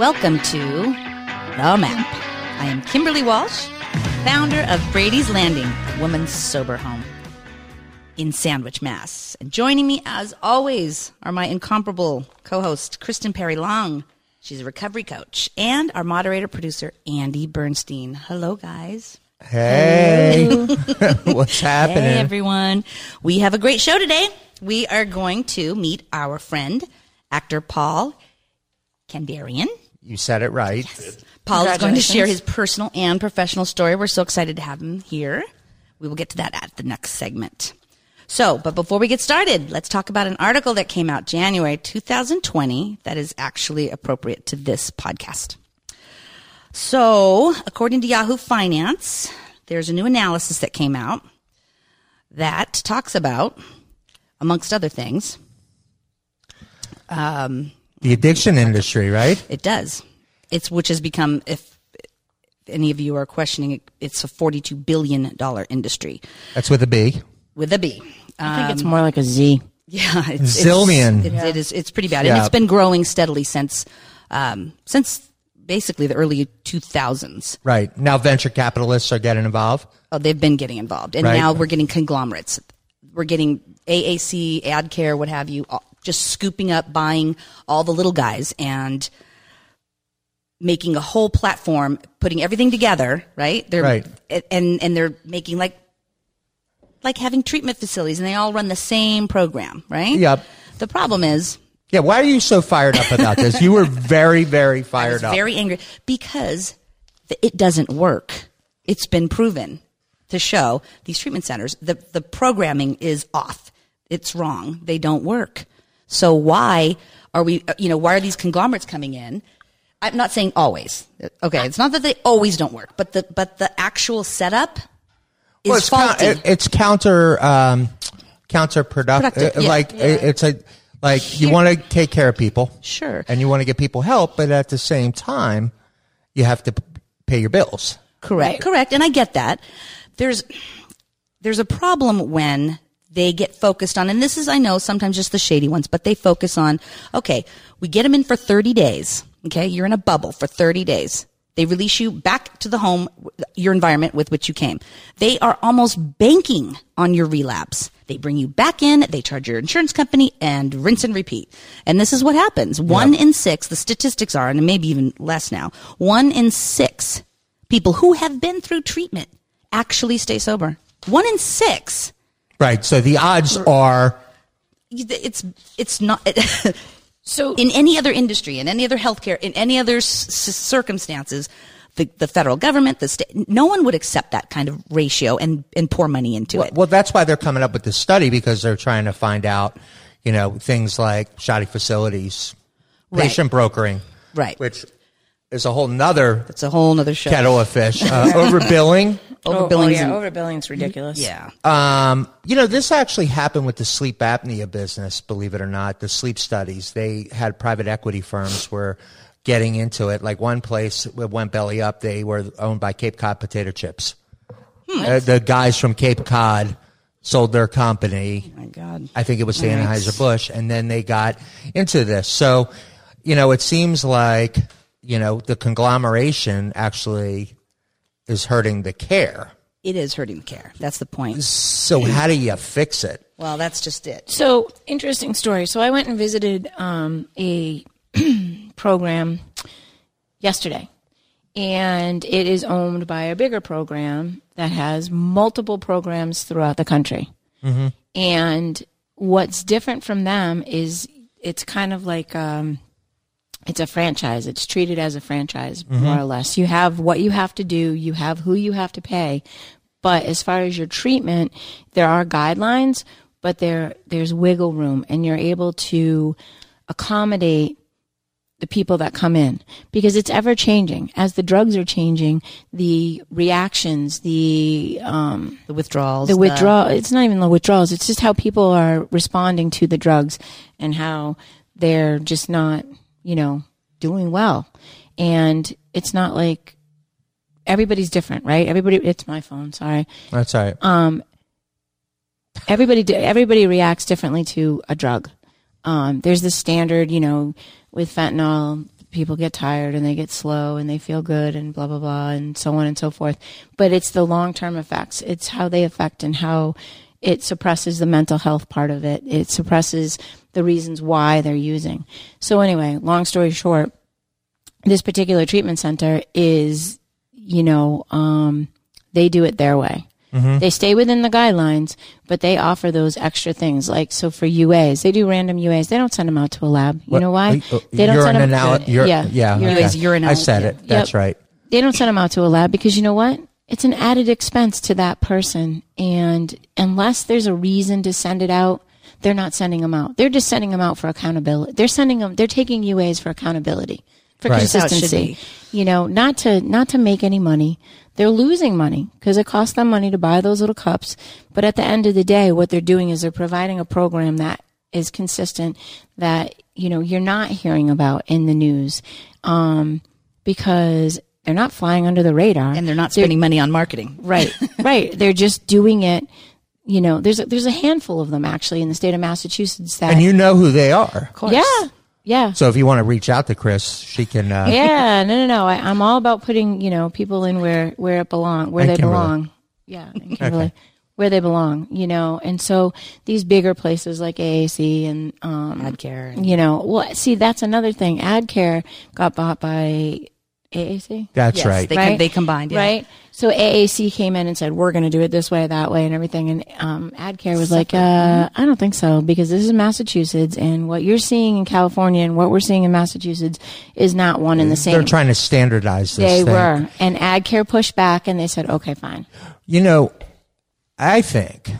Welcome to The Map. I am Kimberly Walsh, founder of Brady's Landing, a woman's sober home in Sandwich, Mass. And joining me, as always, are my incomparable co host, Kristen Perry Long. She's a recovery coach, and our moderator producer, Andy Bernstein. Hello, guys. Hey, what's happening? Hey, everyone. We have a great show today. We are going to meet our friend, actor Paul Kandarian. You said it right. Paul is going to share his personal and professional story. We're so excited to have him here. We will get to that at the next segment. So, but before we get started, let's talk about an article that came out January 2020 that is actually appropriate to this podcast. So, according to Yahoo Finance, there's a new analysis that came out that talks about, amongst other things, um, The addiction industry, right? it does. It's which has become, if any of you are questioning it, it's a forty-two billion dollar industry That's with a B. with a B. I think it's more like a Z. Yeah, it's, Zillion. It's, it, it is. It's pretty bad, Yeah. and it's been growing steadily since um, since basically the early two thousands. Right. Now venture capitalists are getting involved. Oh, they've been getting involved, and Right. now we're getting conglomerates. We're getting AAC, AdCare, what have you, all- just scooping up, buying all the little guys, and making a whole platform, putting everything together. Right? They're Right. and and they're making like like having treatment facilities, and they all run the same program. Right? Yep. The problem is Yeah. Why are you so fired up about this? You were very, very I fired was up. very angry because it doesn't work. It's been proven to show these treatment centers the the programming is off. It's wrong. They don't work. So why are we? uh, You know, why are these conglomerates coming in? I'm not saying always. Okay, it's not that they always don't work, but the but the actual setup is Well, it's, coun- faulty. it- it's counter um, counterproductive. Productive, Uh, yeah. Like it- it's a like you want to take care of people, Sure. and you want to get people help, but at the same time, you have to pay your bills. Correct. Correct. And I get that. There's there's a problem when they get focused on, and this is I know sometimes just the shady ones, but they focus on. Okay, we get them in for 30 days. Okay, you're in a bubble for 30 days. They release you back to the home, your environment with which you came. They are almost banking on your relapse. They bring you back in, they charge your insurance company, and rinse and repeat. And this is what happens. One in six, the statistics are, and maybe even less now, one in six people who have been through treatment actually stay sober. One in six. Right. So the odds are It's it's not So in any other industry, in any other healthcare, in any other s- s- circumstances. The, the federal government, the state, no one would accept that kind of ratio and, and pour money into Well, it. well, that's why they're coming up with this study because they're trying to find out, you know, things like shoddy facilities, Right. patient brokering, Right. which is a whole nother It's a whole nother show. kettle of fish. Uh, overbilling. Oh, oh, yeah, overbilling's ridiculous. yeah. Um, you know, this actually happened with the sleep apnea business, believe it or not. The sleep studies, they had private equity firms were getting into it. Like one place went belly up, they were owned by Cape Cod Potato Chips. Uh, the guys from Cape Cod sold their company. My God. I think it was Anheuser-Busch, and then they got into this. So, you know, it seems like, you know, the conglomeration actually is hurting the care. It is hurting the care. That's the point. So how do you fix it? Well, that's just it. So interesting story. So I went and visited um, a program yesterday, and it is owned by a bigger program that has multiple programs throughout the country. And what's different from them is it's kind of like um, it's a franchise. It's treated as a franchise, more or less. You have what you have to do, you have who you have to pay. But as far as your treatment, there are guidelines, but there there's wiggle room, and you're able to accommodate the people that come in because it's ever changing. As the drugs are changing, the reactions, the um, The withdrawals. the withdrawal it's not even the withdrawals it's just how people are responding to the drugs and how they're just not you know doing well and it's not like everybody's different right everybody it's my phone sorry That's all right. everybody everybody reacts differently to a drug um, there's the standard you know with fentanyl people get tired and they get slow and they feel good and blah blah blah and so on and so forth. But it's the long term effects. It's how they affect and how it suppresses the mental health part of it. It suppresses the reasons why they're using. So anyway, long story short, this particular treatment center is, you know, um, they do it their way. Mm-hmm. They stay within the guidelines, but they offer those extra things. Like, so for UAs, they do random UAs. They don't send them out to a lab. You What- know why? uh, They don't send them. anal- ur- yeah, yeah. okay. UA's urine I said it. That's Yep. right. They don't send them out to a lab because you know what? It's an added expense to that person. And unless there's a reason to send it out, they're not sending them out. They're just sending them out for accountability. They're sending them, they're taking UAs for accountability, for Right. That's how it should consistency. You know, not to, not to make any money. They're losing money because it costs them money to buy those little cups. But at the end of the day, what they're doing is they're providing a program that is consistent that, you know, you're not hearing about in the news. Um, because they're not flying under the radar. and they're not spending money on marketing. Right, right. They're just doing it. You know, there's a, there's a handful of them actually in the state of Massachusetts that. And you know who they are. yeah, yeah, So if you want to reach out to Chris, she can. Uh, yeah. No, no, no. I, I'm all about putting you know people in where where it belong, where they Kimberly. belong. Yeah, and Kimberly, where they belong. You know, and so these bigger places like AAC and um, AdCare and- You know, well, see, that's another thing. AdCare got bought by AAC. That's Yes, right. They, com- they combined. Yeah. Right. So AAC came in and said, we're going to do it this way, that way, and everything. And um, AdCare was like, uh, I don't think so, because this is Massachusetts, and what you're seeing in California and what we're seeing in Massachusetts is not one and the same. They're trying to standardize this. they thing. were. And AdCare pushed back, and they said, okay, fine. You know, I think,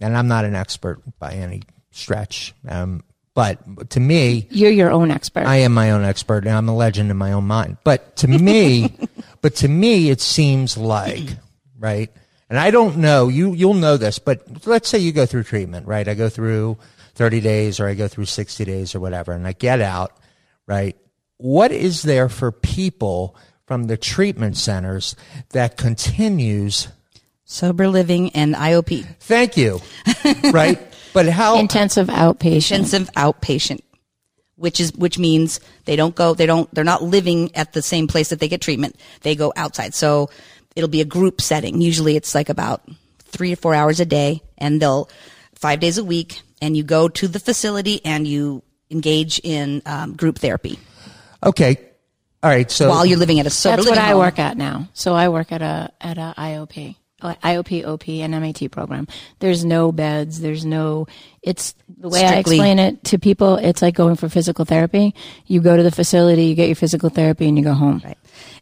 and I'm not an expert by any stretch, um, but to me, You're your own expert. I am my own expert and I'm a legend in my own mind. But to me, but to me, it seems like, right? And I don't know, you, you'll know this, but let's say you go through treatment, right? I go through 30 days or I go through 60 days or whatever and I get out, right? What is there for people from the treatment centers that continues? Sober living and IOP. Thank you. right? But how, Intensive outpatient. Intensive outpatient. Which is which means they don't go they don't they're not living at the same place that they get treatment. They go outside. So it'll be a group setting. Usually it's like about three to four hours a day and they'll five days a week and you go to the facility and you engage in um, group therapy okay. All right. So while you're living at a sober That's what living I work at now. So I work at a at a IOP, IOP, OP, and MAT program. There's no beds. There's no. It's the way I explain it to people. It's like going for physical therapy. You go to the facility, you get your physical therapy, and you go home. Right.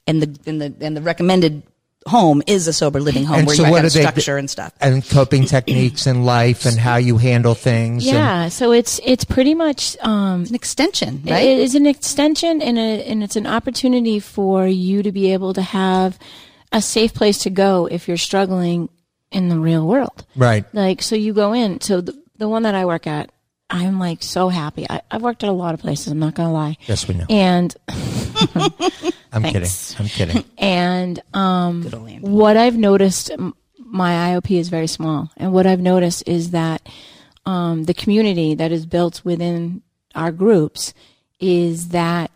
And the and the and the recommended home is a sober living home And where so you what have do they- structure and stuff. and coping techniques in life and how you handle things. and- Yeah. So it's it's pretty much um, An extension, right? It is an extension and, a, and it's an opportunity for you to be able to have a safe place to go if you're struggling in the real world. right. Like, so you go in. So the, the one that I work at, I'm like so happy. I, I've worked at a lot of places. I'm not going to lie. Yes, we know. And, I'm thanks. kidding. I'm kidding. and, um, Good old Andy. what I've noticed, my IOP is very small. And what I've noticed is that, um, the community that is built within our groups is that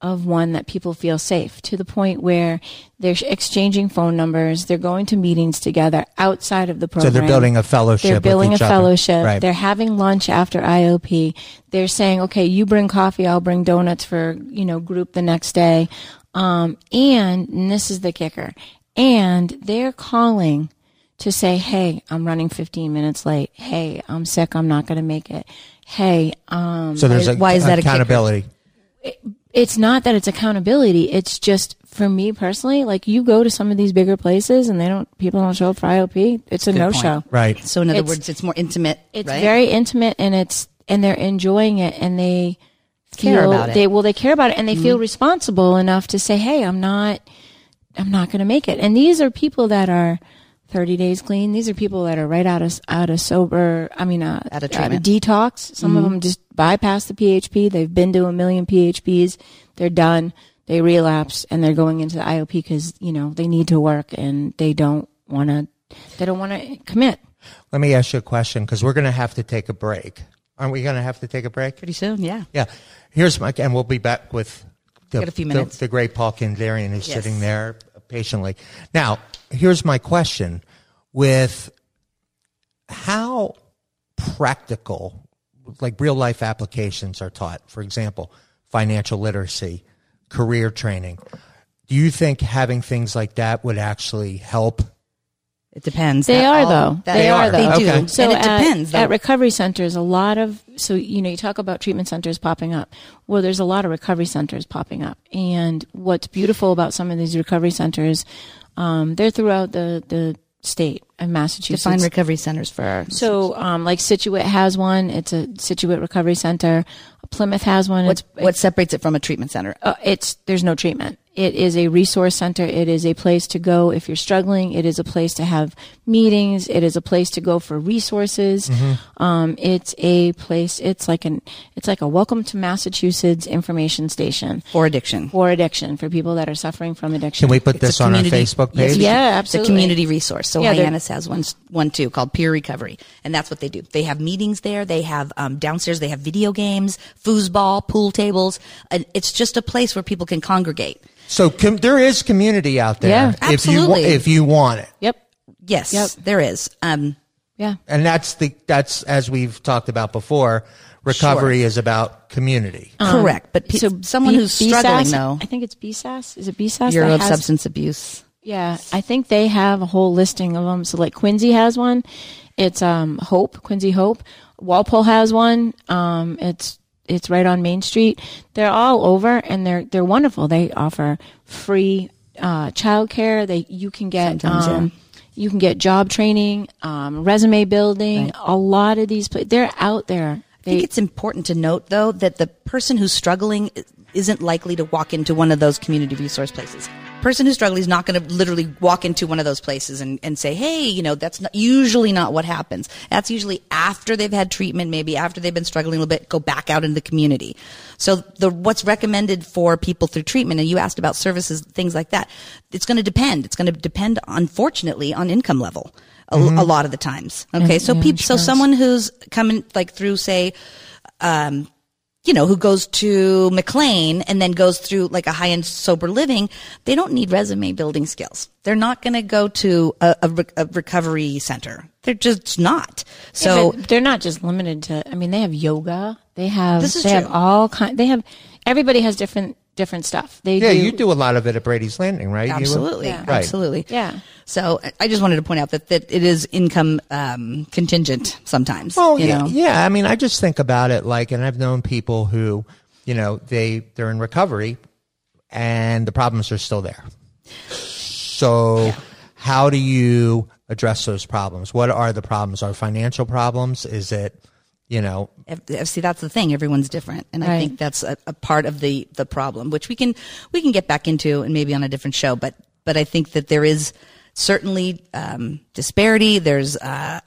of one that people feel safe to the point where they're exchanging phone numbers, they're going to meetings together outside of the program. So they're building a fellowship. They're building a fellowship. Right. They're having lunch after IOP. They're saying, okay, you bring coffee, I'll bring donuts for, you know, group the next day. Um, and, and this is the kicker. And they're calling to say, hey, I'm running 15 minutes late. Hey, I'm sick. I'm not going to make it. Hey, um, so there's a, why is that a kicker? Accountability. it's not that it's accountability. It's just for me personally, like you go to some of these bigger places and they don't, people don't show up for IOP. It's a Good no point. show. Right. So in other It's- words, it's more intimate. It's right? very intimate and it's and they're enjoying it and they Care feel- about it. They well they care about it and they mm-hmm. feel responsible enough to say, "Hey, I'm not I'm not going to make it." And these are people that are 30 days clean. These are people that are right out of out of sober, I mean uh, Out of out treatment. detox. Some of them just bypass the PHP. They've been to a million PHPs. They're done. They relapse and they're going into the IOP cuz, you know, they need to work and they don't want to they don't want to commit. Let me ask you a question because we're going to have to take a break. Aren't we going to have to take a break? pretty soon. Yeah. Yeah. Here's my, and we'll be back with the, Got a few minutes. The, great Paul Kandarian is Yes. sitting there patiently. Now, here's my question: With how practical, like real life applications are taught, for example, financial literacy, career training. Do you think having things like that would actually help? It depends. They That are all- though. that- They are They though. do. Okay. So and it at, depends. though. at recovery centers, a lot of so you know you talk about treatment centers popping up. Well, there's a lot of recovery centers popping up, and what's beautiful about some of these recovery centers, um, they're throughout the the state of Massachusetts. Define recovery centers for our. so, um, like Scituate has one. It's a Scituate Recovery Center. Plymouth has one. What's, It's- what separates it from a treatment center? uh, it's there's no treatment. It is a resource center. It is a place to go if you're struggling. It is a place to have meetings. It is a place to go for resources. Um, it's a place. It's like an. It's like a welcome to Massachusetts information station For addiction. for addiction for people that are suffering from addiction. Can we put It's this on our Facebook page? we Yeah, absolutely. It's a community resource. So Yeah, Hyannis has one, one too called Peer Recovery, and that's what they do. They have meetings there. They have um, downstairs. They have video games, foosball, pool tables. And it's just a place where people can congregate. So com- there is community out there. Yeah. if you wa- Absolutely. if you want it. Yep. Yes, Yep. there is. Um, Yeah. And that's the that's as we've talked about before. Recovery is about community. correct, but pe- someone B- who's struggling BSAS though, I think it's BSAS. Is it BSAS? Bureau that of has- Substance Abuse. Yeah, I think they have a whole listing of them. So like Quincy has one. It's um Hope, Quincy Hope. Walpole has one. Um it's it's right on Main Street. They're all over and they're they're wonderful. They offer free uh childcare. They you can get Sometimes, yeah. um you can get job training, um resume building. A lot of these pla- they're out there. I think it's important to note, though, that the person who's struggling isn't likely to walk into one of those community resource places. Person who's struggling is not going to literally walk into one of those places and, and say, "Hey, you know, that's not, usually not what happens." That's usually after they've had treatment, maybe after they've been struggling a little bit, go back out into the community. So the what's recommended for people through treatment, and you asked about services, things like that. It's going to depend. It's going to depend, unfortunately, on income level. A, a lot of the times. Okay, And- so and people, so someone who's coming like through, say, um, you know, who goes to McLean and then goes through like a high end sober living, they don't need resume building skills. They're not going to go to a, a, re- a recovery center. They're just not. So but they're not just limited to. I mean, they have yoga. They have. This is they have all kind. They have. Everybody has different different stuff. They Yeah, do, you do a lot of it at Brady's Landing, right? You- absolutely, Yeah. Right. absolutely. Yeah. So I- I just wanted to point out that, that it is income um, contingent sometimes. Well, you yeah, know? yeah. I mean, I just think about it like, and I've known people who, you know, they they're in recovery, and the problems are still there. So, how do you address those problems? What are the problems? Are financial problems? Is it, you know, Ev- ev- see that's the thing. Everyone's different. And i think that's a, a part of the the problem which we can we can get back into and maybe on a different show. But but i think that there is certainly um, disparity. There's uh,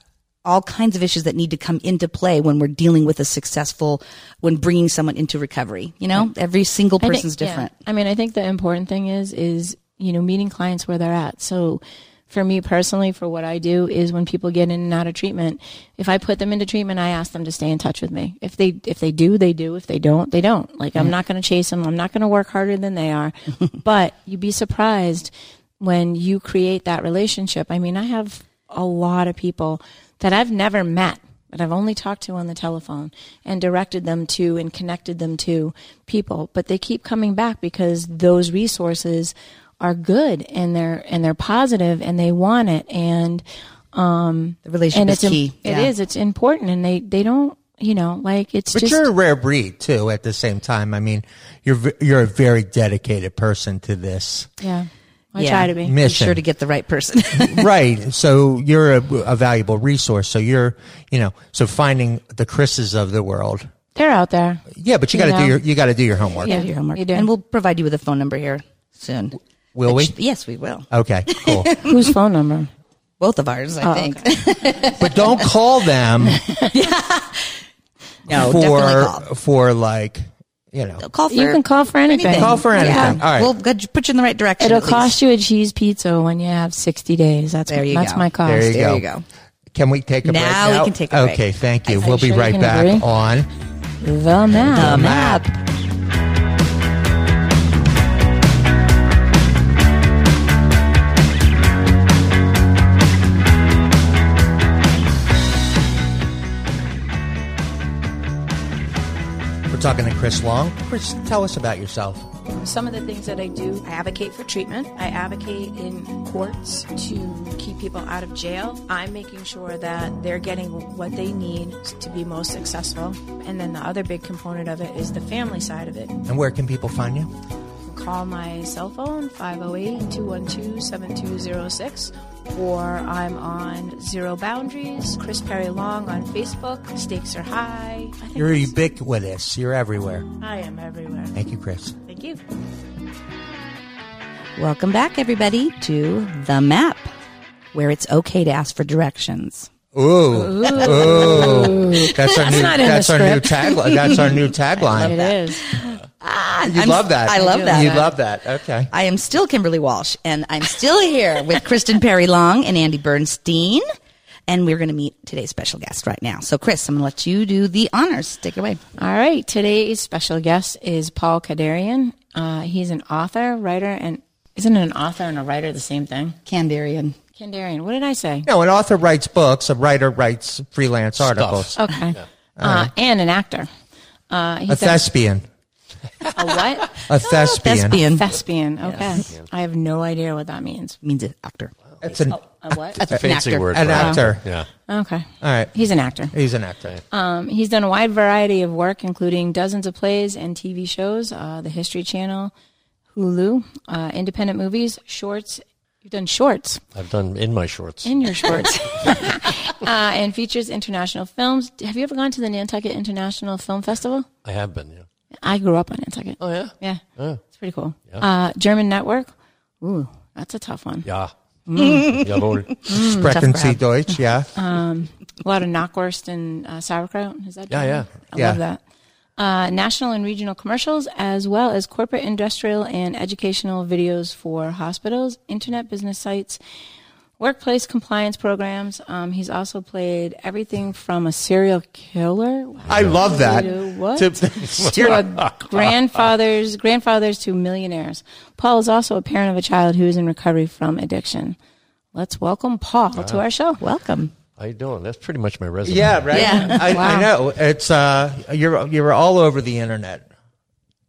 all kinds of issues that need to come into play when we're dealing with a successful when bringing someone into recovery you know? Every single I think- person's yeah. different. I mean, I think the important thing is is you know meeting clients where they're at. So for me personally, for what I do is when people get in and out of treatment, if I put them into treatment, I ask them to stay in touch with me. If they if they do, they do. If they don't, they don't. Like I'm not going to chase them. I'm not going to work harder than they are. but you'd be surprised when you create that relationship. I mean, I have a lot of people that I've never met that I've only talked to on the telephone and directed them to and connected them to people, but they keep coming back because those resources are good and they're and they're positive and they want it and um, the relationship and is it's im- key It Yeah. is. It's important and they they don't you know like it's but just you're a rare breed too. At the same time, I mean, you're you're a very dedicated person to this. yeah. I Yeah. try to be. Be Mission. sure to get the right person right. So you're a, a valuable resource. So you're, you know, so finding the Chris's of the world. They're out there. Yeah, but you You got to do your you got to do your homework. Yeah. Do your homework. You do. and we'll provide you with a phone number here soon Will we? yes we will Okay, cool. Whose phone number? both of ours i Oh, think but don't call them no for definitely call for like, you know. call for You can call for anything. Call for anything. Yeah. All right. We'll get- put you in the right direction. It'll at least. cost you a cheese pizza when you have 60 days. That's There you that's go. my cost. There you There go. you go. Can we take a break Now we can take a break. Okay, thank you. Are we'll you be sure you right can back agree? on The map. The map. map. Talking to Chris Long. Chris, tell us about yourself. Some of the things that I do, I advocate for treatment. I advocate in courts to keep people out of jail. I'm making sure that they're getting what they need to be most successful. And then the other big component of it is the family side of it. And where can people find you? Call my cell phone, 508 212 7206 or I'm on Zero Boundaries, Chris Perry Long on Facebook. Stakes are high. You're that's- ubiquitous. You're everywhere. I am everywhere. Thank you, Chris. Thank you. Welcome back, everybody, to The Map, where it's okay to ask for directions. Ooh, ooh, that's our new. not in the That's our new tagline. That's our new tagline. It is. Ah, You I'm- love that. I love that. You love that. Okay. I am still Kimberly Walsh, and I'm still here with Kristen Perry Long and Andy Bernstein. And we're going to meet today's special guest right now. So, Chris, I'm going to let you do the honors. Take it away. All right. Today's special guest is Paul Kadarian. Uh, he's an author, writer, and isn't an author and a writer the same thing? Kandarian. Kadarian. What did I say? No, an author writes books. A writer writes freelance articles. Okay. Uh, and an actor. Uh, he's a, thespian. A what? A thespian. Thespian Thespian. Okay. I have no idea what that means. means an actor. It's an, A what? An Fancy actor. word. an for it. actor. Yeah. Okay. All right. He's an actor. He's an actor. Um, he's done a wide variety of work, including dozens of plays and TV shows, uh, the History Channel, Hulu, uh, independent movies, shorts. You've done shorts I've done in my shorts. in your shorts, uh, and features international films. Have you ever gone to the Nantucket International Film Festival? I have been, yeah. I grew up on Nantucket. Oh, yeah? Yeah, Oh, it's pretty cool. Uh, German Network. Ooh, that's a tough one. yeah. Jawohl. Sprechen Sie. Deutsch? Yeah. Um, A lot of knockwurst and uh, sauerkraut. Is that? Yeah, German? yeah. I Yeah. love that. Uh, national and regional commercials, as well as corporate, industrial, and educational videos for hospitals, internet business sites, workplace compliance programs. Um, he's also played everything from a serial killer I love that. To what? To- to a grandfathers, grandfathers to millionaires. Paul is also a parent of a child who is in recovery from addiction. Let's welcome Paul to our show. Welcome. How you doing? That's pretty much my resume. yeah, right. Yeah. I, Wow. I know. It's uh, you're you're all over the internet.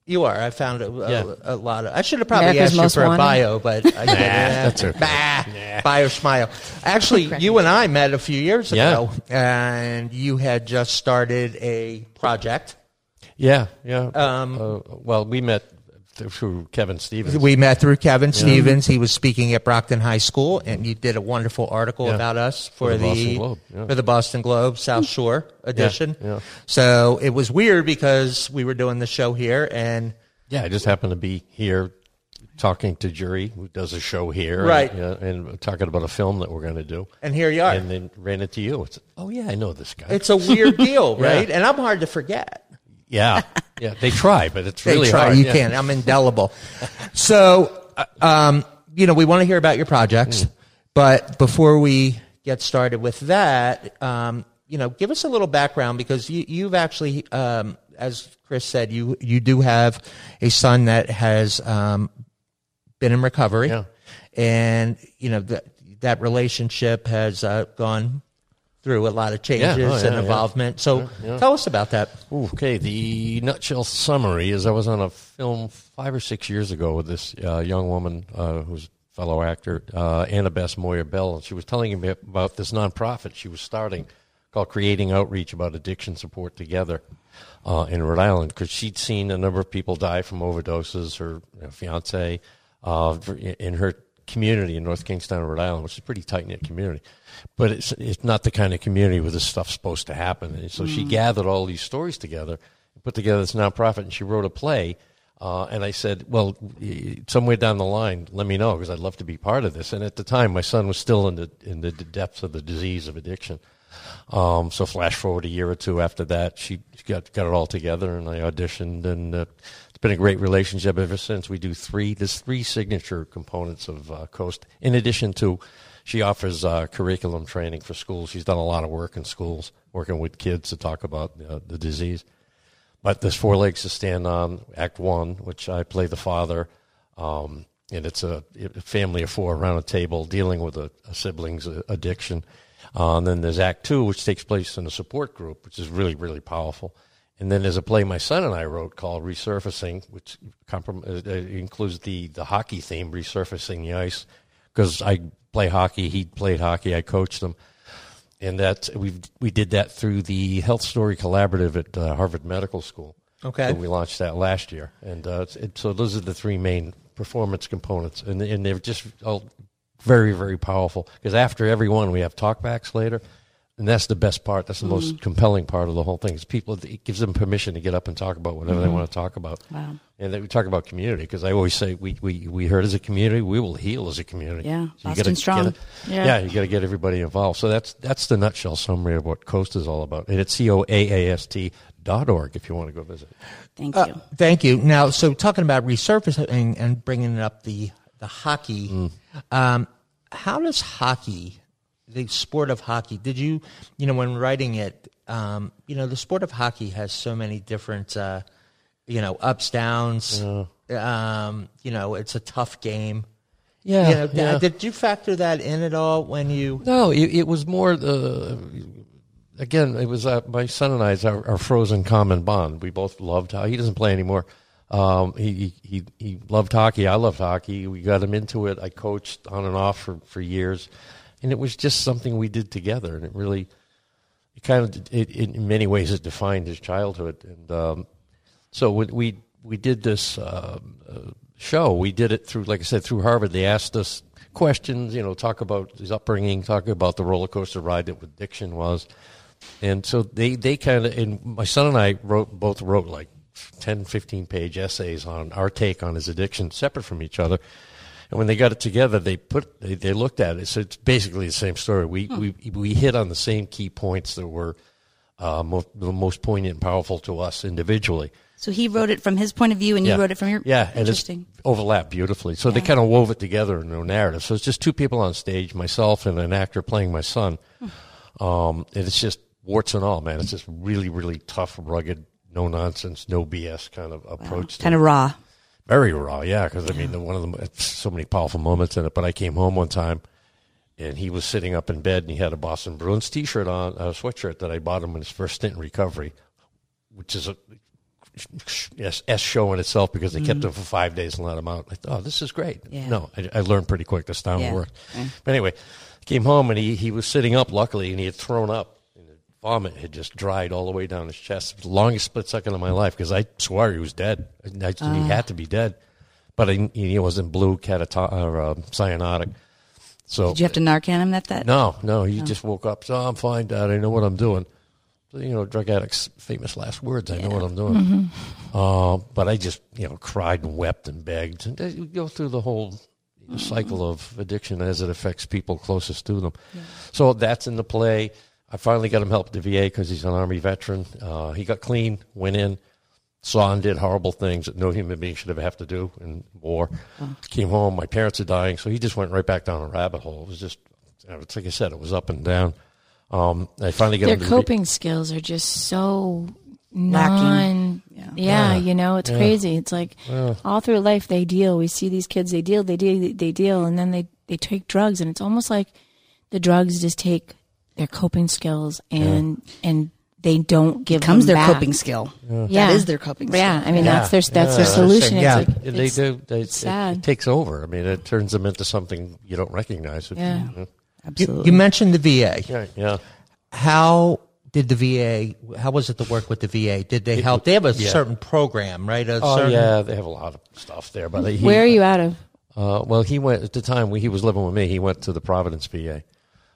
You are. I found a, a, Yeah. a lot of. I should have probably America's asked you Most for a bio, but I didn't. that's okay. Bah, bio smile. Actually, you and I met a few years Yeah. ago, and you had just started a project. Yeah, yeah. Um, uh, well, we met th- through Kevin Stevens. We met through Kevin Stevens. He was speaking at Brockton High School, and you did a wonderful article Yeah. about us for, For the the, Boston Globe, yeah. for the Boston Globe South Shore edition. yeah. So it was weird because we were doing the show here, and yeah, I just happened to be here talking to Jury, who does a show here. Right. And, yeah, and talking about a film that we're going to do. and here you are. And then ran into you. It's, oh, yeah, I know this guy. it's a weird deal, Yeah. right? And I'm hard to forget. yeah. Yeah. They try, but it's They really try. hard. You yeah. can't. I'm indelible. so, uh, um, you know, we want to hear about your projects, but before we get started with that, um, you know, give us a little background because you, you've actually, um, as Chris said, you you do have a son that has um, been in recovery, Yeah. and you know that that relationship has uh, gone through a lot of changes Oh, yeah, and yeah. involvement. So, tell us about that. Okay, the nutshell summary is I was on a film five or six years ago with this uh, young woman uh, who's a fellow actor, uh, Annabeth Moyer Bell, and she was telling me about this nonprofit she was starting called Creating Outreach about addiction support together uh, in Rhode Island because she'd seen a number of people die from overdoses. Her you know, fiance uh, in her community in North Kingstown, Rhode Island, which is a pretty tight knit community. But it's it's not the kind of community where this stuff's supposed to happen. And so she gathered all these stories together, put together this nonprofit, and she wrote a play. Uh, and I said, "Well, somewhere down the line, let me know because I'd love to be part of this." And at the time, my son was still in the in the depths of the disease of addiction. Um, so flash forward a year or two after that, she got got it all together, and I auditioned, and uh, been a great relationship ever since. We do three. There's three signature components of uh, Coast. In addition to, she offers uh, curriculum training for schools. She's done a lot of work in schools, working with kids to talk about uh, the disease. But there's four legs to stand on. Act one, which I play the father, um, and it's a, a family of four around a table dealing with a, a sibling's uh, addiction. Uh, and then there's Act two, which takes place in a support group, which is really, really powerful. And then there's a play my son and I wrote called Resurfacing, which comprom- uh, uh, includes the, the hockey theme, resurfacing the ice, because I play hockey, he played hockey, I coached him. And that we we did that through the Health Story Collaborative at uh, Harvard Medical School. Okay. So we launched that last year, and uh, it, so those are the three main performance components, and and they're just all very very powerful. Because after every one, we have talkbacks later, and that's the best part. That's the most compelling part of the whole thing. Is people it gives them permission to get up and talk about whatever they want to talk about. Wow. And then we talk about community because I always say we, we, we hurt as a community, we will heal as a community. Yeah, you Boston gotta strong. Get it, Yeah. yeah. you got to get everybody involved. So that's that's the nutshell summary of what Coast is all about. And it's c o a a s t dot org if you want to go visit. Thank Uh, you. thank you. Now, so talking about resurfacing and bringing up the the hockey, Mm. um, how does hockey, the sport of hockey, did you, you know, when writing it, um, you know, the sport of hockey has so many different, uh, you know, ups downs. Um, you know, it's a tough game. Yeah, You know, Did you factor that in at all when you? No, it, it was more the. Again, it was uh, my son and I's our, our frozen common bond. We both loved hockey. He doesn't play anymore. Um, he, he he loved hockey. I loved hockey. We got him into it. I coached on and off for, for years, and it was just something we did together. And it really, it kind of, it, it, in many ways, it defined his childhood. And um, so when we we did this uh, uh, show, we did it through, like I said, through Harvard. They asked us questions, you know, talk about his upbringing, talk about the roller coaster ride that addiction was, and so they they kind of and my son and I wrote both wrote like 10, 15 page essays on our take on his addiction, separate from each other. And when they got it together, they put they, they looked at it. So it's basically the same story. We we we hit on the same key points that were uh, mo- the most poignant and powerful to us individually. So he wrote it from his point of view, and you wrote it from your. yeah, and it's interesting. overlapped beautifully. So they kind of wove it together in a narrative. So it's just two people on stage, myself and an actor playing my son. Um, and it's just warts and all, man. It's just really, really tough, rugged, no nonsense, no BS kind of approach. to kind it. of raw. Very raw, yeah. Because I mean, the, one of the so many powerful moments in it. But I came home one time, and he was sitting up in bed, and he had a Boston Bruins T-shirt on, a sweatshirt that I bought him in his first stint in recovery, which is a S, S show in itself because they kept mm-hmm. him for five days and let him out. I thought, oh, this is great. Yeah. No, I, I learned pretty quick this time Yeah. worked. But anyway, came home and he, he was sitting up, luckily, and he had thrown up. Vomit had just dried all the way down his chest. The longest split second of my life because I swore he was dead. I, I- Ah. he had to be dead. But I, he wasn't blue catato- or uh, cyanotic. So Did you have to Narcan him at that? no, no, he just woke up. So I'm fine, Dad. I know what I'm doing. So, you know, drug addicts' famous last words. I know what I'm doing. Uh, but I just, you know, cried and wept and begged. And uh, you go through the whole cycle of addiction as it affects people closest to them. So that's in the play. I finally got him help at the VA because he's an Army veteran. Uh, he got clean, went in, saw and did horrible things that no human being should ever have to do in war. Came home, my parents are dying, so he just went right back down a rabbit hole. It was just, it's like I said, it was up and down. Um, I finally got Their him to the- coping skills are just so Lacking. non. Yeah. Yeah. you know, it's crazy. It's like all through life they deal. We see these kids, they deal, they deal, they deal, and then they they take drugs, and it's almost like the drugs just take their coping skills and and they don't give Becomes them their back. coping skill. Yeah, That is their coping skill. Yeah, I mean Yeah. that's their that's Yeah. their solution. Yeah. It's like they it's- do. They, it, sad. it takes over. I mean, it turns them into something you don't recognize. It- Yeah. You, Absolutely. you mentioned the VA. yeah, yeah. How did the VA? How was it to work with the VA? Did they help? They have a yeah. certain program, right? A Oh certain, yeah, they have a lot of stuff there. But he, Where are you out of? Uh, well, he went at the time when he was living with me. He went to the Providence VA.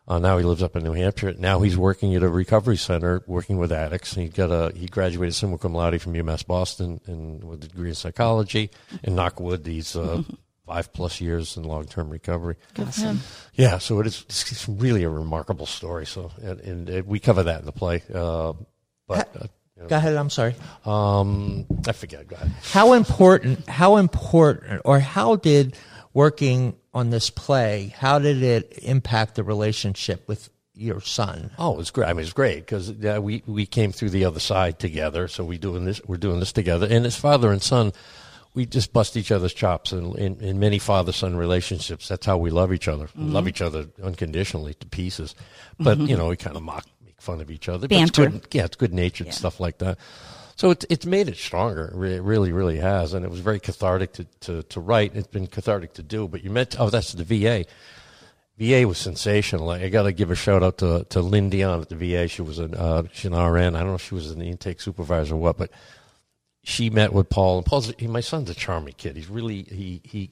Uh, now he lives up in New Hampshire. Now he's working at a recovery center, working with addicts. He got a he graduated summa cum laude from UMass Boston and with a degree in psychology. In Knockwood, he's uh, five plus years in long term recovery. Awesome. Yeah, so it is it's really a remarkable story. So and, and, uh we cover that in the play. Uh, but uh, you Go ahead. I'm sorry. um, I forget. Go ahead. How important? How important, or how did working on this play? How did it impact the relationship with your son? Oh, it was great. I mean, it's great because uh, we we came through the other side together. So we doing this. We're doing this together. And as father and son, we just bust each other's chops. And in, in many father son relationships, that's how we love each other. We love each other unconditionally to pieces. But you know, we kind of mock, make fun of each other. But it's Banter. good. Yeah, it's good natured stuff like that. So it's it's made it stronger. It really, really has, and it was very cathartic to, to, to write. It's been cathartic to do. But you meant oh, that's the VA. VA was sensational. I got to give a shout out to to Lynn Dion at the VA. She was an uh, an RN. I don't know if she was an intake supervisor or what, but she met with Paul. And Paul's he, my son's a charming kid. He's really he he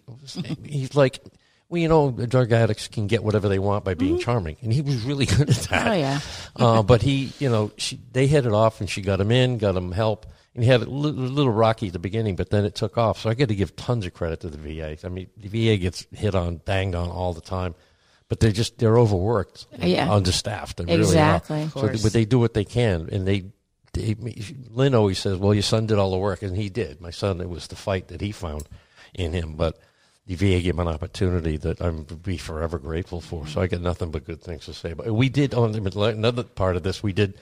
he's like. Well, you know, drug addicts can get whatever they want by being charming, and he was really good at that. Oh, yeah. uh, but he, you know, she, they hit it off, and she got him in, got him help, and he had a little, rocky at the beginning, but then it took off. So I got to give tons of credit to the VA. I mean, the VA gets hit on, banged on all the time, but they're just they're overworked, Yeah. understaffed. They Exactly. really So, they- but they do what they can, and they. they Lynn always says, "Well, your son did all the work," and he did. My son, it was the fight that he found in him, but the VA gave him an opportunity that I'm be forever grateful for. So I got nothing but good things to say. But we did on another part of this. We did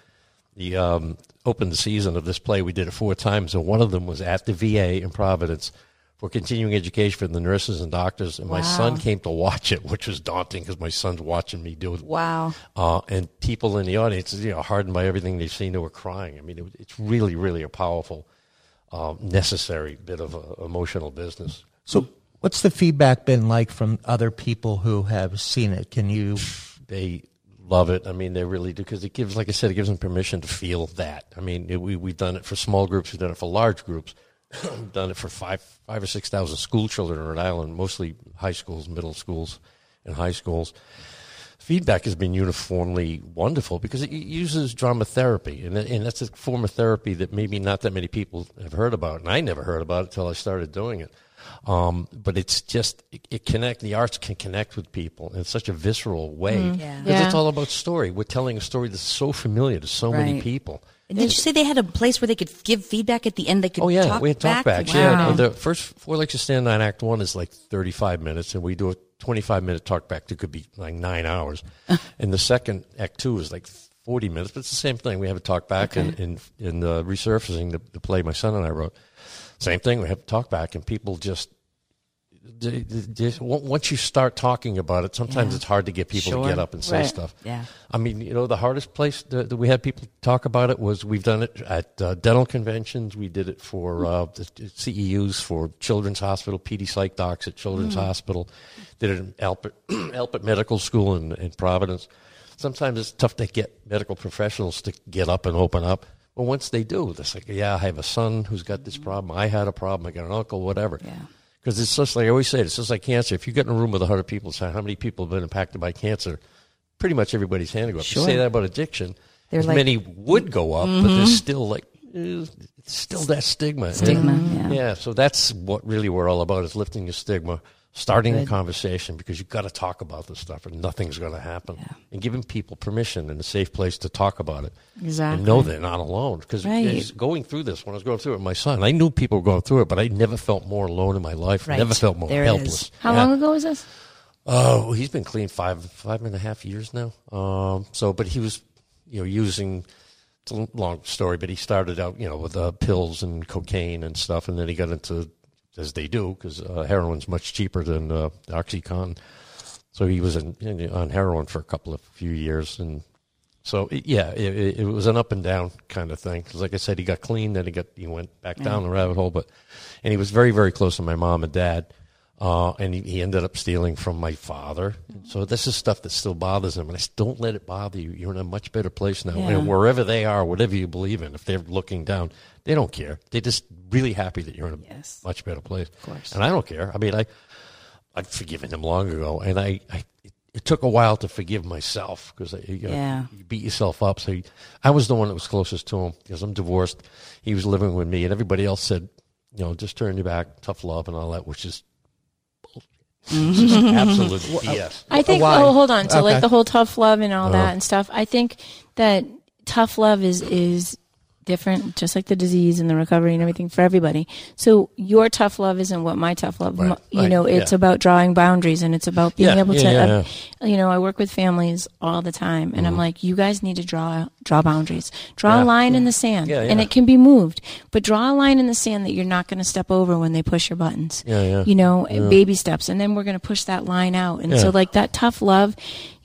the um, open the season of this play. We did it four times, and one of them was at the VA in Providence for continuing education for the nurses and doctors. And my son came to watch it, which was daunting because my son's watching me do it. Wow. Uh, and people in the audience, you know, hardened by everything they've seen, they were crying. I mean, it, it's really, really a powerful, um, necessary bit of uh, emotional business. So, what's the feedback been like from other people who have seen it? Can you? they love it. I mean, they really do because it gives, like I said, it gives them permission to feel that. I mean, it, we we've done it for small groups, we've done it for large groups, we've done it for five five or six thousand school children in Rhode Island, mostly high schools, middle schools, and high schools. Feedback has been uniformly wonderful because it uses drama therapy, and and that's a form of therapy that maybe not that many people have heard about, and I never heard about it until I started doing it. Um, but it's just it, it connect. The arts can connect with people in such a visceral way because Yeah. Yeah. it's all about story. We're telling a story that's so familiar to so many people. And did you say they had a place where they could give feedback at the end? They could Oh yeah, talk we had back? talkbacks. Wow. Yeah, the first four lectures stand on Act One is like thirty-five minutes, and we do a twenty-five minute talkback that could be like nine hours. and the second Act Two is like forty minutes, but it's the same thing. We have a talkback, and in in the resurfacing the, the play my son and I wrote, same thing. We have to talk back, and people just. they- they- just- Once you start talking about it, sometimes Yeah. it's hard to get people Sure. to get up and say Right. stuff. Yeah. I mean, you know, the hardest place that, that we had people talk about it was we've done it at uh, dental conventions. We did it for uh, the CEUs for Children's Hospital, PD Psych Docs at Children's Hospital. Did it in Alpert, Alpert Medical School in, in Providence. Sometimes it's tough to get medical professionals to get up and open up. But once they do, they're like, yeah, I have a son who's got this mm-hmm. problem. I had a problem. I got an uncle, whatever. Yeah. Because it's just like I always say, it's just like cancer. If you get in a room with 100 people, say, how many people have been impacted by cancer? Pretty much everybody's hand will go up. Sure. You say that about addiction, They're as like- many would go up, but there's mm-hmm. still like, it's still that stigma. Stigma, And- yeah. So that's what really we're all about is lifting the stigma, starting a conversation because you've got to talk about this stuff or nothing's going to happen. And giving people permission and a safe place to talk about it. Exactly. And know they're not alone. Because Right. going through this, when I was going through it with my son, I knew people were going through it, but I never felt more alone in my life. Right. Never felt more There helpless. is. How Yeah. long ago was this? Oh, he's been clean five five and a half years now. Um, so, but he was, you know, using. It's a long story, but he started out, you know, with uh, pills and cocaine and stuff, and then he got into, as they do, because uh, heroin's much cheaper than uh, OxyContin. So he was in, in, on heroin for a couple of few years, and so it, yeah, it, it, it was an up and down kind of thing. Because like I said, he got clean, then he got he went back down the rabbit hole, but and he was very very close to my mom and dad. Uh, and he, he ended up stealing from my father. So this is stuff that still bothers him. And I said, don't let it bother you. You're in a much better place now. Yeah. And wherever they are, whatever you believe in, if they're looking down, they don't care. They're just really happy that you're in a Yes. much better place. Of course. And I don't care. I mean, I, I'd forgiven him long ago. And I, I it, took a while to forgive myself because you, know, Yeah. you beat yourself up. So he, I was the one that was closest to him because I'm divorced. He was living with me, and everybody else said, you know, just turn your back, tough love, and all that, which is bullshit. just absolute BS. I think. Why? Oh, hold on. So, Okay. like the whole tough love and all Uh-huh. that and stuff. I think that tough love is is different, just like the disease and the recovery and everything for everybody. So, your tough love isn't what my tough love. Right, mo- You right, know, it's yeah. about drawing boundaries and it's about being Yeah, able yeah, to. yeah, uh, you know, I work with families all the time, and Mm-hmm. I'm like, you guys need to draw draw boundaries. Draw a line in the sand, and it can be moved. But draw a line in the sand that you're not going to step over when they push your buttons. Yeah, yeah. You know, baby steps, and then we're going to push that line out. And so, like that tough love,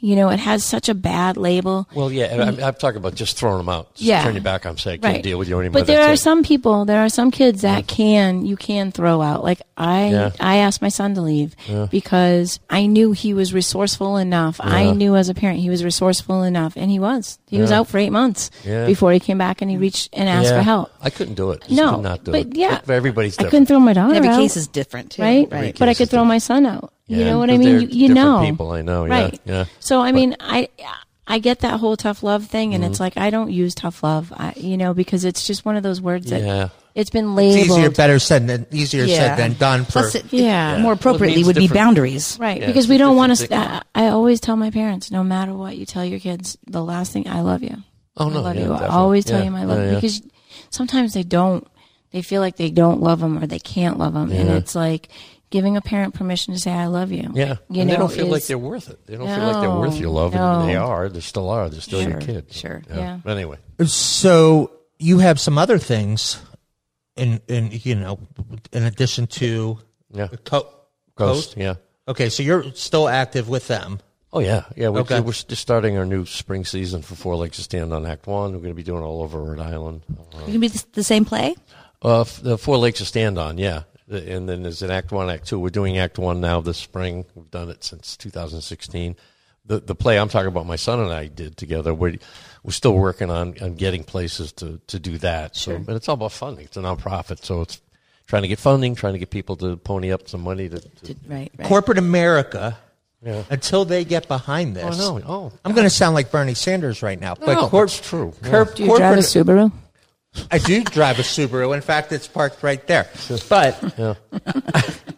you know, it has such a bad label. Well, yeah, and I'm, I'm talking about just throwing them out. Just Yeah. turn your back on them, say, I can't Right. deal with you anymore. But there are it. some people, there are some kids that can, you can throw out. Like I, Yeah. I asked my son to leave because I knew he was resourceful enough. I knew as a parent he was resourceful enough and he was. He was out for eight months Yeah. before he came back and he reached and asked Yeah. for help. I couldn't do it. Just No, could not do but it. yeah, But everybody's I couldn't throw my daughter Every out. case is different, too. right? Every But I could throw different. my son out. You know what I mean? You, you know, people, I know, yeah, right? yeah. So I mean, I I get that whole tough love thing, and Mm-hmm. it's like I don't use tough love, I, you know, because it's just one of those words that Yeah. it's been It's labeled. easier, better said than easier Yeah. said than done. For Plus, it, Yeah. it more appropriately means would be boundaries. Right, Yeah, because we don't want to. St- I always tell my parents, no matter what you tell your kids, the last thing I love you. Oh, no, I love yeah, you. I always tell Yeah, you I love yeah, you yeah. because sometimes they don't. They feel like they don't love them or they can't love them, and it's like giving a parent permission to say I love you. Yeah, you and know, they don't feel like they're worth it. They don't feel like they're worth your love, no. and they are. They still are. They're still your Sure, kid. sure. Yeah. But anyway, So you have some other things, in in you know, in addition to yeah, the co- Coast. Yeah. Okay, so you're still active with them. Oh yeah, yeah. We're, Okay. we're just starting our new spring season for Four Legs to Stand on Act One. We're going to be doing it all over Rhode Island. You can be the, the same play? Uh, f- the Four Legs to Stand on, yeah. The- And then there's an Act One, Act Two. We're doing Act One now this spring. We've done it since 2016. The the play I'm talking about, my son and I did together. We're we're still working on, on getting places to, to do that. So, but it's all about funding. It's a nonprofit, so it's trying to get funding, trying to get people to pony up some money to. to Right, right. Corporate America, Yeah. until they get behind oh this. no! Oh, I'm going to sound like Bernie Sanders right now, but No, corp- that's true. corp- Do you drive a Subaru? I do drive a Subaru. In fact, it's parked right there. But Yeah.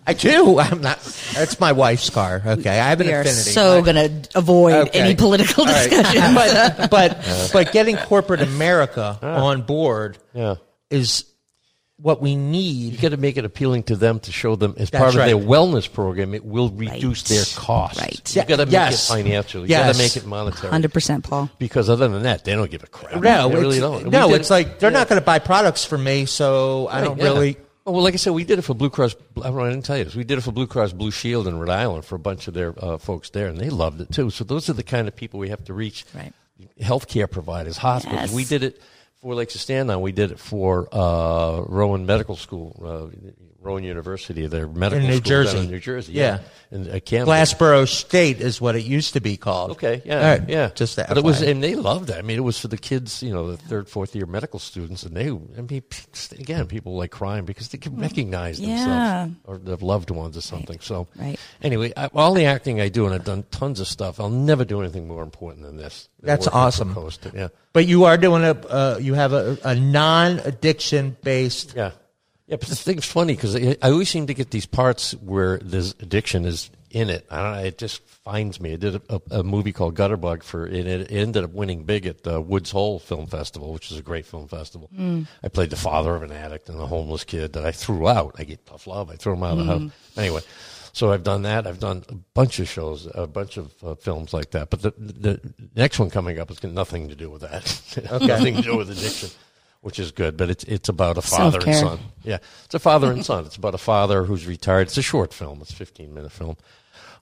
I do. I'm not. That's my wife's car. Okay, I have an We are affinity. so but- going to avoid Okay. any political All right. discussion. but but but getting corporate America on board Yeah. is what we need. You got to make it appealing to them to show them as That's part of their wellness program. It will reduce Right. their costs. Right. You got to make Yes. it financial. You Yes. got to make it monetary. 100% Paul. Because other than that, they don't give a crap. No, they really it's, don't. No, did it's it- like they're not going to buy products from me, so I don't Yeah. really. Oh, well, like I said, we did it for Blue Cross. I don't know, I didn't tell you this. We did it for Blue Cross Blue Shield in Rhode Island for a bunch of their uh, folks there, and they loved it too. So those are the kind of people we have to reach. Right. Healthcare providers, hospitals. Yes. We did it for Legs of Stand on. We did it for uh, Rowan Medical School, uh, Rowan University, their medical In New school Jersey. in New Jersey. Yeah. and uh, Camden. Glassboro State is what it used to be called. Okay, yeah, right, yeah. Just that. But it was, and they loved it. I mean, it was for the kids, you know, the third, fourth year medical students, and they, I mean, again, people like crying because they can recognize Yeah. themselves or their loved ones or something. So, Right. Anyway, I, all the acting I do, and I've done tons of stuff. I'll never do anything more important than this. Than That's working for awesome. Coast. Yeah, But you are doing a. Uh, you have a, a non-addiction based. yeah, yeah. But the thing's funny because I, I always seem to get these parts where there's addiction is in it. I don't know. It just finds me. I did a, a, a movie called Gutterbug for it. It ended up winning big at the Woods Hole Film Festival, which is a great film festival. I played the father of an addict and a homeless kid that I threw out. I get tough love. I threw him out of the house. Anyway, so I've done that. I've done a bunch of shows, a bunch of uh, films like that. But the, the next one coming up has got nothing to do with that. nothing to do with addiction. Which is good, but it's it's about a father and Self-care. son. Yeah, it's a father and son. It's about a father who's retired. It's a short film. It's a 15 minute film.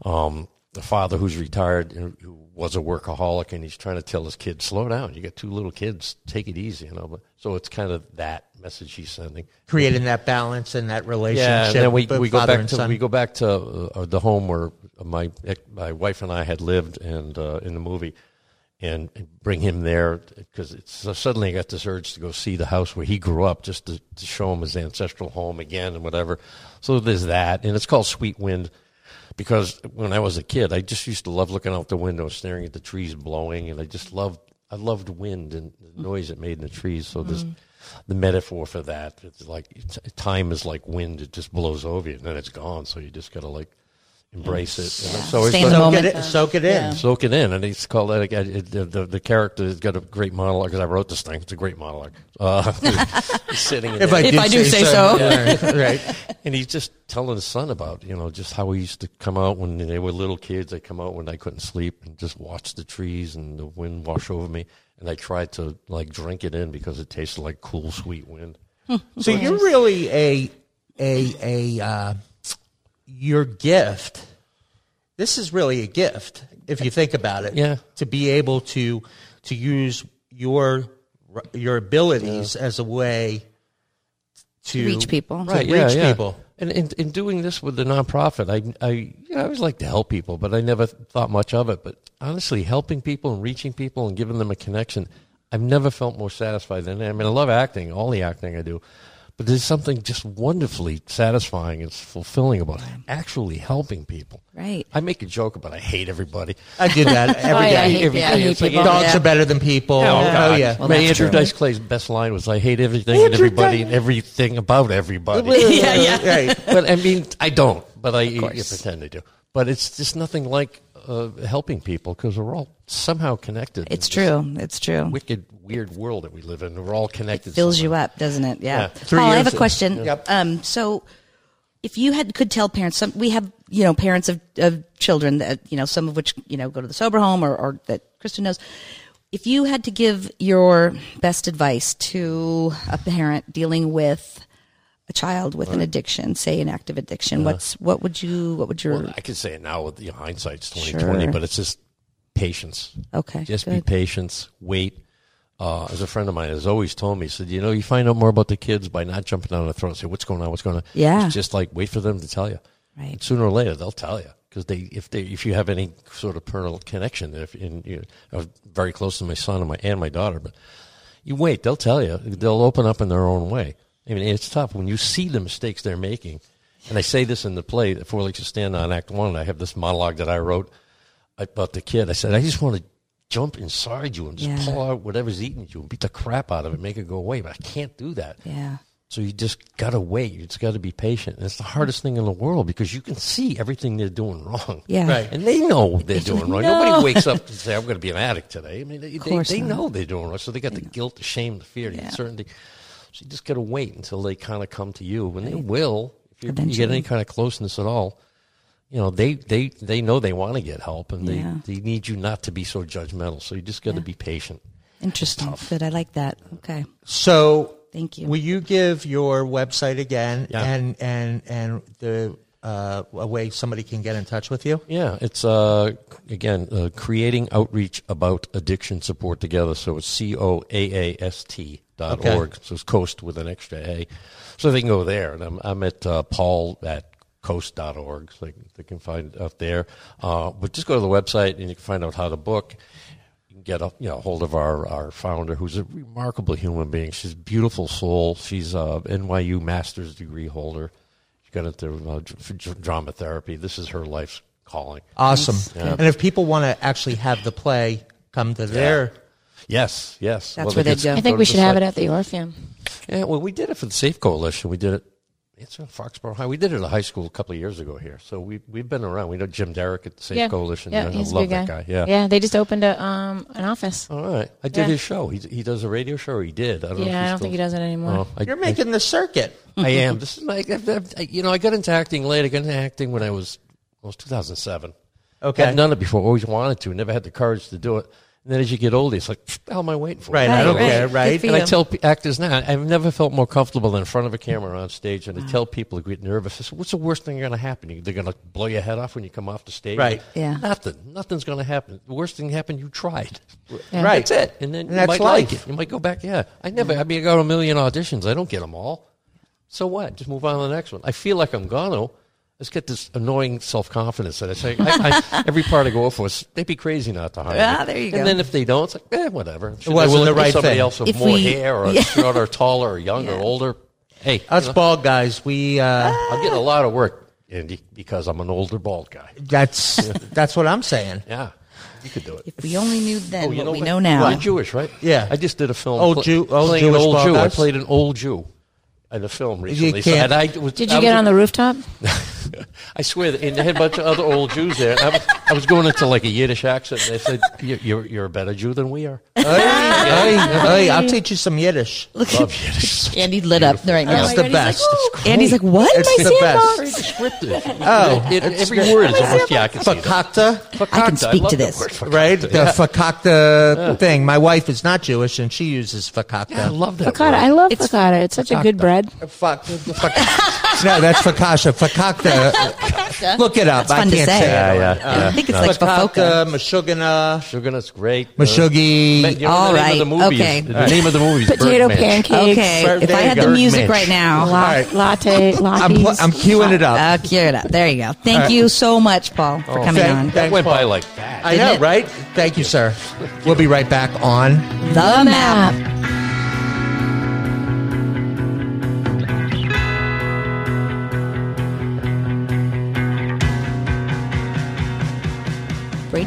Um, the father who's retired, who who was a workaholic, and he's trying to tell his kids, "Slow down. You got two little kids. Take it easy." You know. But so it's kind of that message he's sending. creating that balance and that relationship. Yeah, and then we, we go back to son. we go back to uh, the home where my my wife and I had lived, and uh, in the movie, and, and bring him there because so suddenly I got this urge to go see the house where he grew up, just to, to show him his ancestral home again and whatever. So there's that, and it's called Sweet Wind because when I was a kid, I just used to love looking out the window, staring at the trees blowing, and I just loved I loved wind and the noise it made in the trees. So this mm-hmm. the metaphor for that it's like it's, time is like wind; it just blows over you and then it's gone. So you just gotta like embrace it. And so it's Stay in soak moment. it, in, soak it in. Yeah. soak it in, and he's called that. again, It, the, the the character has got a great monologue because I wrote this thing. It's a great monologue. Uh, sitting in If I, If do I do say so. Yeah, right. and he's just telling his son about you know just how he used to come out when they were little kids. They come out when I couldn't sleep and just watch the trees and the wind wash over me. And I tried to like drink it in because it tasted like cool, sweet wind. So you're really a a a uh, your gift. This is really a gift if you think about it. Yeah. To be able to to use your your abilities as a way to Reach people. to reach people. And in, in doing this with the nonprofit, I, I, you know, I always like to help people, but I never thought much of it. But honestly, helping people and reaching people and giving them a connection, I've never felt more satisfied than that. I mean, I love acting, all the acting I do, but there's something just wonderfully satisfying and fulfilling about actually helping people. Right. I make a joke about I hate everybody. I do that every day. Oh, yeah, I hate, Every yeah, day hate it's like. Dogs Yeah. are better than people. Oh, Oh, God. yeah. Well, Man, Andrew true. Dice Clay's best line was, "I hate everything and everybody Dice- and everything about everybody." Yeah, yeah. Right. but I mean, I don't. But I you pretend I do. But it's just nothing like uh, helping people because we're all somehow connected. It's true. It's true. Wicked, weird world that we live in. We're all connected. fills you up, doesn't it? Yeah. Yeah. Paul, I have a question. Yep. Um, so, if you had could tell parents, some we have you know parents of, of children that you know some of which you know go to the sober home or, or that Kristen knows. If you had to give your best advice to a parent dealing with a child with an addiction, say an active addiction, what's what would you what would your. Well, I could say it now with you know, hindsight's twenty twenty, Sure. but it's just patience. okay Just be good. patient. Wait. Uh, as a friend of mine has always told me, he said, you know, you find out more about the kids by not jumping down their throat and say, what's going on? What's going on? Yeah. It's just like wait for them to tell you. Right. And sooner or later, they'll tell you because they, if they, if you have any sort of parental connection, if in, you know, very close to my son and my and my daughter, but you wait, they'll tell you. They'll open up in their own way. I mean, it's tough when you see the mistakes they're making. And I say this in the play, the Four Legs to Stand on Act One. I have this monologue that I wrote about the kid. I said, I just want to jump inside you and just Yeah. pull out whatever's eating you and beat the crap out of it, make it go away. But I can't do that. yeah So you just got to wait. You just got to be patient. And it's the hardest thing in the world because you can see everything they're doing wrong. yeah Right. And they know they're doing wrong. know. Nobody wakes up and say, I'm going to be an addict today. I mean, they, they, they know they're doing wrong. So they got the guilt, the shame, the fear, the Yeah. uncertainty. So you just got to wait until they kind of come to you. And they will, if you, you get any kind of closeness at all, you know, they, they, they know they want to get help and Yeah. they, they need you not to be so judgmental. So you just got to be patient. interesting good I like that okay So Thank you. Will you give your website again Yeah. and and and the uh, a way somebody can get in touch with you? Yeah, it's uh, again uh, creating outreach about addiction support together. So it's c o a a s t dot Okay. org. So it's coast with an extra a. So they can go there, and I'm I'm at uh, Paul at coast.org, so they, can- they can find it up there. Uh, but just go to the website and you can find out how to book. You can get a you know hold of our our founder, who's a remarkable human being. She's a beautiful soul. She's a NYU master's degree holder. She got into uh, dr- dr- drama therapy. This is her life's calling. Awesome. And if people want to actually have the play come to their Yes, yes. That's they where they'd go. I think we should have site. it at the Orpheum. Yeah, well, we did it for the Safe Coalition. We did it. It's in Foxborough High. We did it at a high school a couple of years ago here. So we we've been around. We know Jim Derrick at the Safe yeah, Coalition. Yeah, I he's a love good guy. that guy. Yeah. yeah. They just opened a um an office. All right. I did Yeah. his show. He he does a radio show. Or he did. I don't know if Yeah, I he's don't still- think he does it anymore. Oh, I, You're making the circuit. I am. This is like I've, I've, I- you know. I got into acting late. I got into acting when I was it was 2007. Okay. I've done it before. Always wanted to. Never had the courage to do it. And then as you get older, it's like, what the hell am I waiting for? Right, I don't care, Good right? for And I you. tell p- actors now, I've never felt more comfortable than in front of a camera on stage. And I mm. tell people who get nervous, I say, what's the worst thing going to happen? You- They're going to blow your head off when you come off the stage? Right. Yeah. Nothing. Nothing's going to happen. The worst thing happened, you tried. Yeah. Right. That's it. And then And you that's might like life. it. You might go back. Yeah. I never, mm. I mean, I got a million auditions. I don't get them all. So what? Just move on to the next one. I feel like I'm going to. Let's get this annoying self confidence that I say. I, I, every part I go for, is, they'd be crazy not to hire me. Ah, there you and go. then if they don't, it's like, eh, whatever. Should wasn't they will the right somebody thing. else with If more we- hair or Yeah. shorter, taller, or younger, or older. Hey, Us you know, bald guys, we uh, I'm getting a lot of work, Andy, because I'm an older bald guy. that's that's what I'm saying. Yeah, you could do it. If we only knew then Oh, you what we what? know now. You're Jewish, right? Yeah. I just did a film. Old Jew- old Jewish old bald Jew. I played an old Jew in a film recently. So- can't- and I was, Did I you was get on the rooftop? I swear, that, and they had a bunch of other old Jews there. I was, I was going into like a Yiddish accent, and they said, "You're you're, you're a better Jew than we are." Hey, hey, hey, I'll teach you some Yiddish. Look, Love Yiddish. Andy lit up right now. It's the best. Andy's like, what? It's My the best. sandbox? Very descriptive. Oh, It- it's every good. word is almost yeah. I can see that. Fakakta, I can speak love to this. word, fakakta. right? The Yeah. fakakta thing. My wife is not Jewish, and she uses fakakta. Yeah, I love that. Focaccia. word. I love It's- focaccia. It's such a good bread. Fuck, fuck. no, that's fakasha. Fakakta. Look it up. It's I fun to can't say. say. Yeah, it. yeah. I think it's like Fafoka. Fakakta, Mashugana, Sugarnut's great. Mashugi. Uh, you know All the name of the movie. is- okay. The name of the movie is Potato Birdman. pancakes. Okay, There if I had go. the music right now. La- right. Latte, I'm, lattes. I'm queuing it up. Uh, cue it up. There you go. Thank you so much, Paul, for coming thank- on. thank- That went Paul. by like that. I Didn't know, it? right? Thank you, sir. We'll be right back on. The map.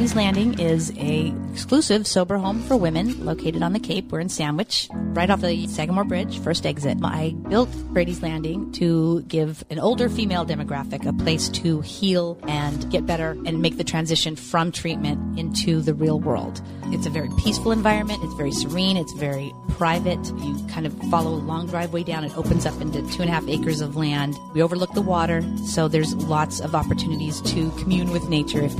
Brady's Landing is a exclusive sober home for women located on the Cape. We're in Sandwich, right off the Sagamore Bridge, first exit. I built Brady's Landing to give an older female demographic a place to heal and get better and make the transition from treatment into the real world. It's a very peaceful environment. It's very serene. It's very private. You kind of follow a long driveway down. It opens up into two and a half acres of land. We overlook the water, so there's lots of opportunities to commune with nature at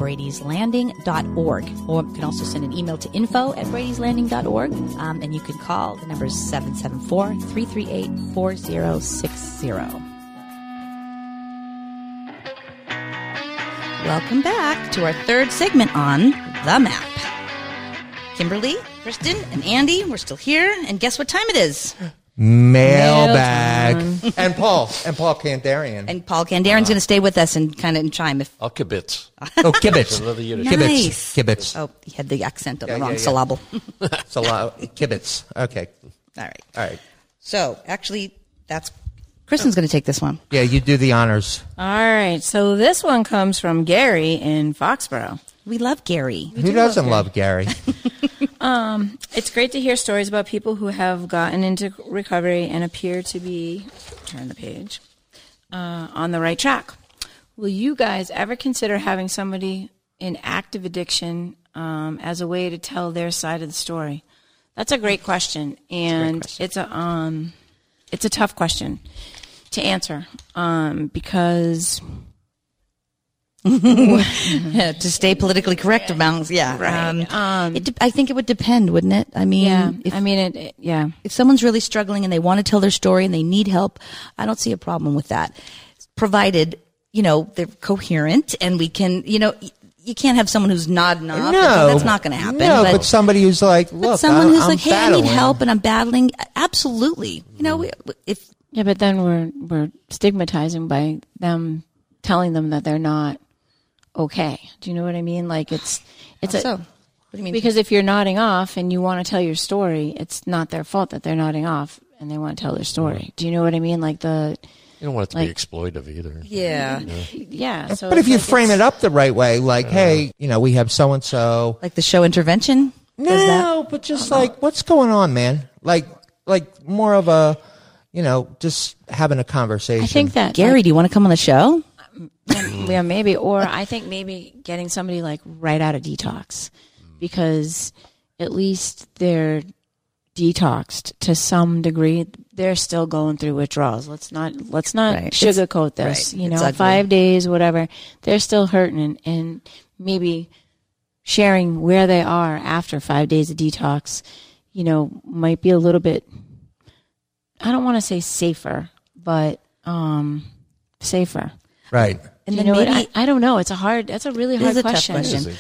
bradyslanding.org. Or you can also send an email to info at bradyslanding.org. Um, and you can call. The number is 774 338 4060. Welcome back to our third segment on The Map. Kimberly, Kristen, and Andy, we're still here. And guess what time it is? Mailbag. and Paul. And Paul Kandarian. And Paul Kandarian's going to stay with us and kind of chime if. I'll kibitz. oh, kibitz. Oh, another Yiddish. Kibitz. Nice. Kibitz. Oh, he had the accent on Yeah, the wrong yeah, yeah. syllable. It's a lot. Kibitz. Okay. All right. All right. So, actually, that's. Kristen's going to take this one. Yeah, you do the honors. All right. So this one comes from Gary in Foxborough. We love Gary. Who doesn't love Gary? It's great to hear stories about people who have gotten into recovery and appear to be, turn the page, uh, on the right track. Will you guys ever consider having somebody in active addiction um, as a way to tell their side of the story? That's a great question, and it's a um, it's a tough question to answer um, because to stay politically correct about, yeah. Right. Um, it de- I think it would depend, wouldn't it? I mean, yeah, if, I mean it, it- yeah. if someone's really struggling and they want to tell their story and they need help, I don't see a problem with that. Provided, you know, they're coherent and we can, you know, you can't have someone who's nodding off. No, That's not going to happen. No, but, but, somebody who's like, but look, someone I'm, who's I'm like, hey, I need help and I'm battling. Absolutely. You know, if, Yeah, but then we're we're stigmatizing by them telling them that they're not okay. Do you know what I mean? Like it's it's a, so, what do you mean? because if you're nodding off and you want to tell your story, it's not their fault that they're nodding off and they want to tell their story. Do you know what I mean? Like the You don't want it to Like- be exploitative either. yeah. yeah. So But if it's you like frame it up the right way, like, hey, you know, we have so and so. Like the show intervention? Does that? No, but just oh, like, what's going on, man? Like, like more of a, you know, just having a conversation. I think that Gary, do you want to come on the show? Yeah, yeah, maybe. Or I think maybe getting somebody like right out of detox because at least they're detoxed to some degree. They're still going through withdrawals. Let's not let's not Right. It's- sugarcoat this. right. You know, five days, whatever. They're still hurting, and, and maybe sharing where they are after five days of detox. You know, might be a little bit. I don't want to say safer, but um, safer. Right. And you then know what? maybe I, I don't know. It's a hard. That's a really hard a question. question.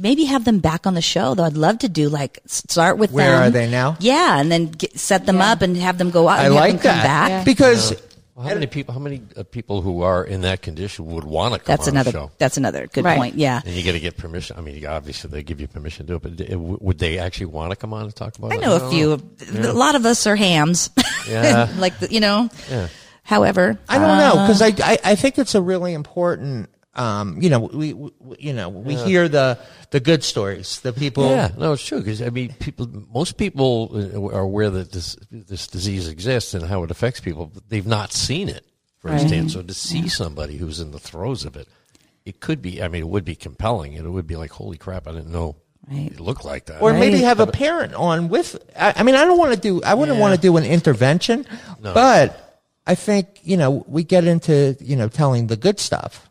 Maybe have them back on the show, though. I'd love to do like start with Where them. are they now? Yeah, and then get, set them Yeah. up and have them go out. I and like them come that back. Yeah. because Well, how many people? How many uh, people who are in that condition would want to come That's on another. the show? That's another good Right. point. Yeah, And you got to get permission. I mean, obviously they give you permission to do it, but d- w- would they actually want to come on and talk about it? I it? know a don't few. A lot of us are hams. Yeah. like the, you know. Yeah. However, I don't know uh, because I, I I think it's a really important. Um, you know, we, we you know we hear the the good stories, the people. Yeah, no, it's true because I mean, people. Most people uh, are aware that this this disease exists and how it affects people, but they've not seen it firsthand. So to see somebody who's in the throes of it, it could be. I mean, it would be compelling. And it would be like, holy crap! I didn't know Right. it looked like that. Or maybe have a parent on with. I, I mean, I don't want to do. I wouldn't want to do an intervention, but I think you know we get into you know telling the good stuff.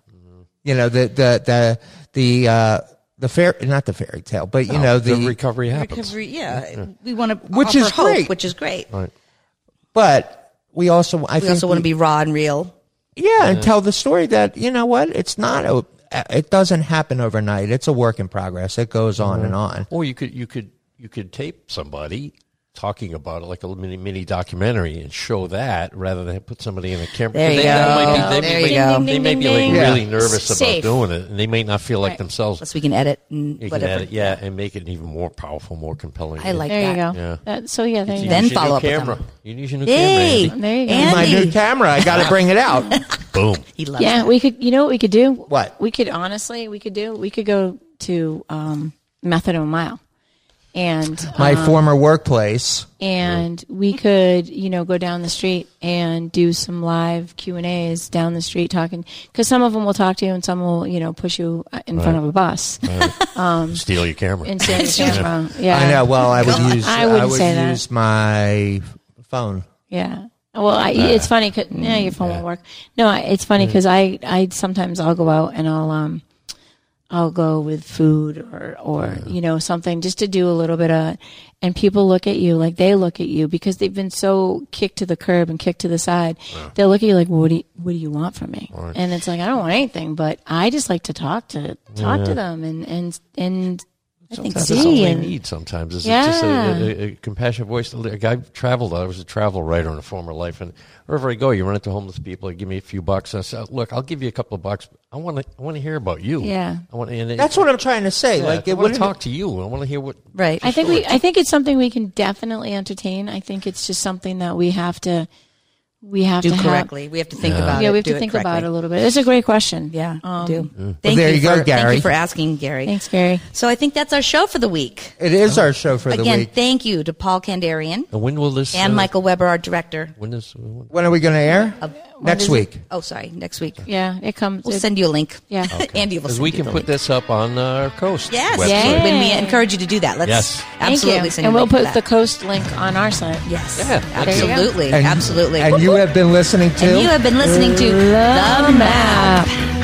You know the the the the uh, the fair not the fairy tale, but you know the, the, recovery happens. Recovery, yeah. We want to Which offer is hope, great. which is great. Right. but we also I We think also want to be raw and real. yeah, and tell the story that you know what it's not a it doesn't happen overnight. It's a work in progress. It goes on and on. Or you could you could you could tape somebody talking about it like a mini mini documentary and show that rather than put somebody in a camera. There you they, go. Might be, they, There you may, go. they may be like Ding, ding, ding, really ding. nervous about doing it, and they may not feel like Right. themselves. Plus, we can edit and You whatever. add it, yeah, and make it even more powerful, more compelling. I like There you that. go. Yeah. That, so yeah, there you You. Then use follow new up with camera. them. You use your new Hey, camera. There you go. My new camera, I got to bring it out. Boom. He loves Yeah, it. we could. You know what we could do? What? we could honestly, we could do. We could go to um, Methadone Mile, and My um, former workplace. and we could, you know, go down the street and do some live Q and A's down the street talking. Because some of them will talk to you, and some will, you know, push you uh, in front of a bus Steal your camera. and steal your camera. Yeah, I know. Well, I would use. I wouldn't would say that. my phone. Yeah. Well, I, it's funny. Cause, yeah, your phone won't work. No, it's funny because I, I sometimes I'll go out and I'll, um, I'll go with food or, or, you know, something just to do a little bit of, and people look at you like they look at you because they've been so kicked to the curb and kicked to the side. They'll look at you like, well, what do you, what do you want from me? And it's like, I don't want anything, but I just like to talk to, talk to them and, and, and I think That's so. all they need sometimes. Is just a, a, a compassionate voice. Like I traveled. I was a travel writer in a former life, and wherever I go, you run into homeless people. They give me a few bucks. And I say, "Look, I'll give you a couple of bucks. I want to. I want to hear about you. Yeah. I want. And it- That's what I'm trying to say. yeah, like I want to talk to you. I want to hear what. Right. I think we. I think it's something we can definitely entertain. I think it's just something that we have to. We have do to have- correctly. We have to think about it. yeah, we have do to think about it a little bit. It's a great question. Yeah, Um, do. Well, Thank there you go, for, Thank you for asking, Gary. Thanks, Gary. So I think that's our show for the week. It is our show for the week. Again, thank you to Paul Kandarian And when will this? and uh, Michael Weber, our director. When is? When, When are we going to air? Next is week. Oh, sorry, next week. Yeah, it comes. We'll it- send you a link. Yeah. Andy will Because we can put link. this up on our coast. Yes, website. When we encourage you to do that. Let's Yes. Thank absolutely you. send and we'll put the coast link on our site. Yes, Yeah, there you go. absolutely, And- absolutely. And you have been listening to. And you have been listening to The The Map.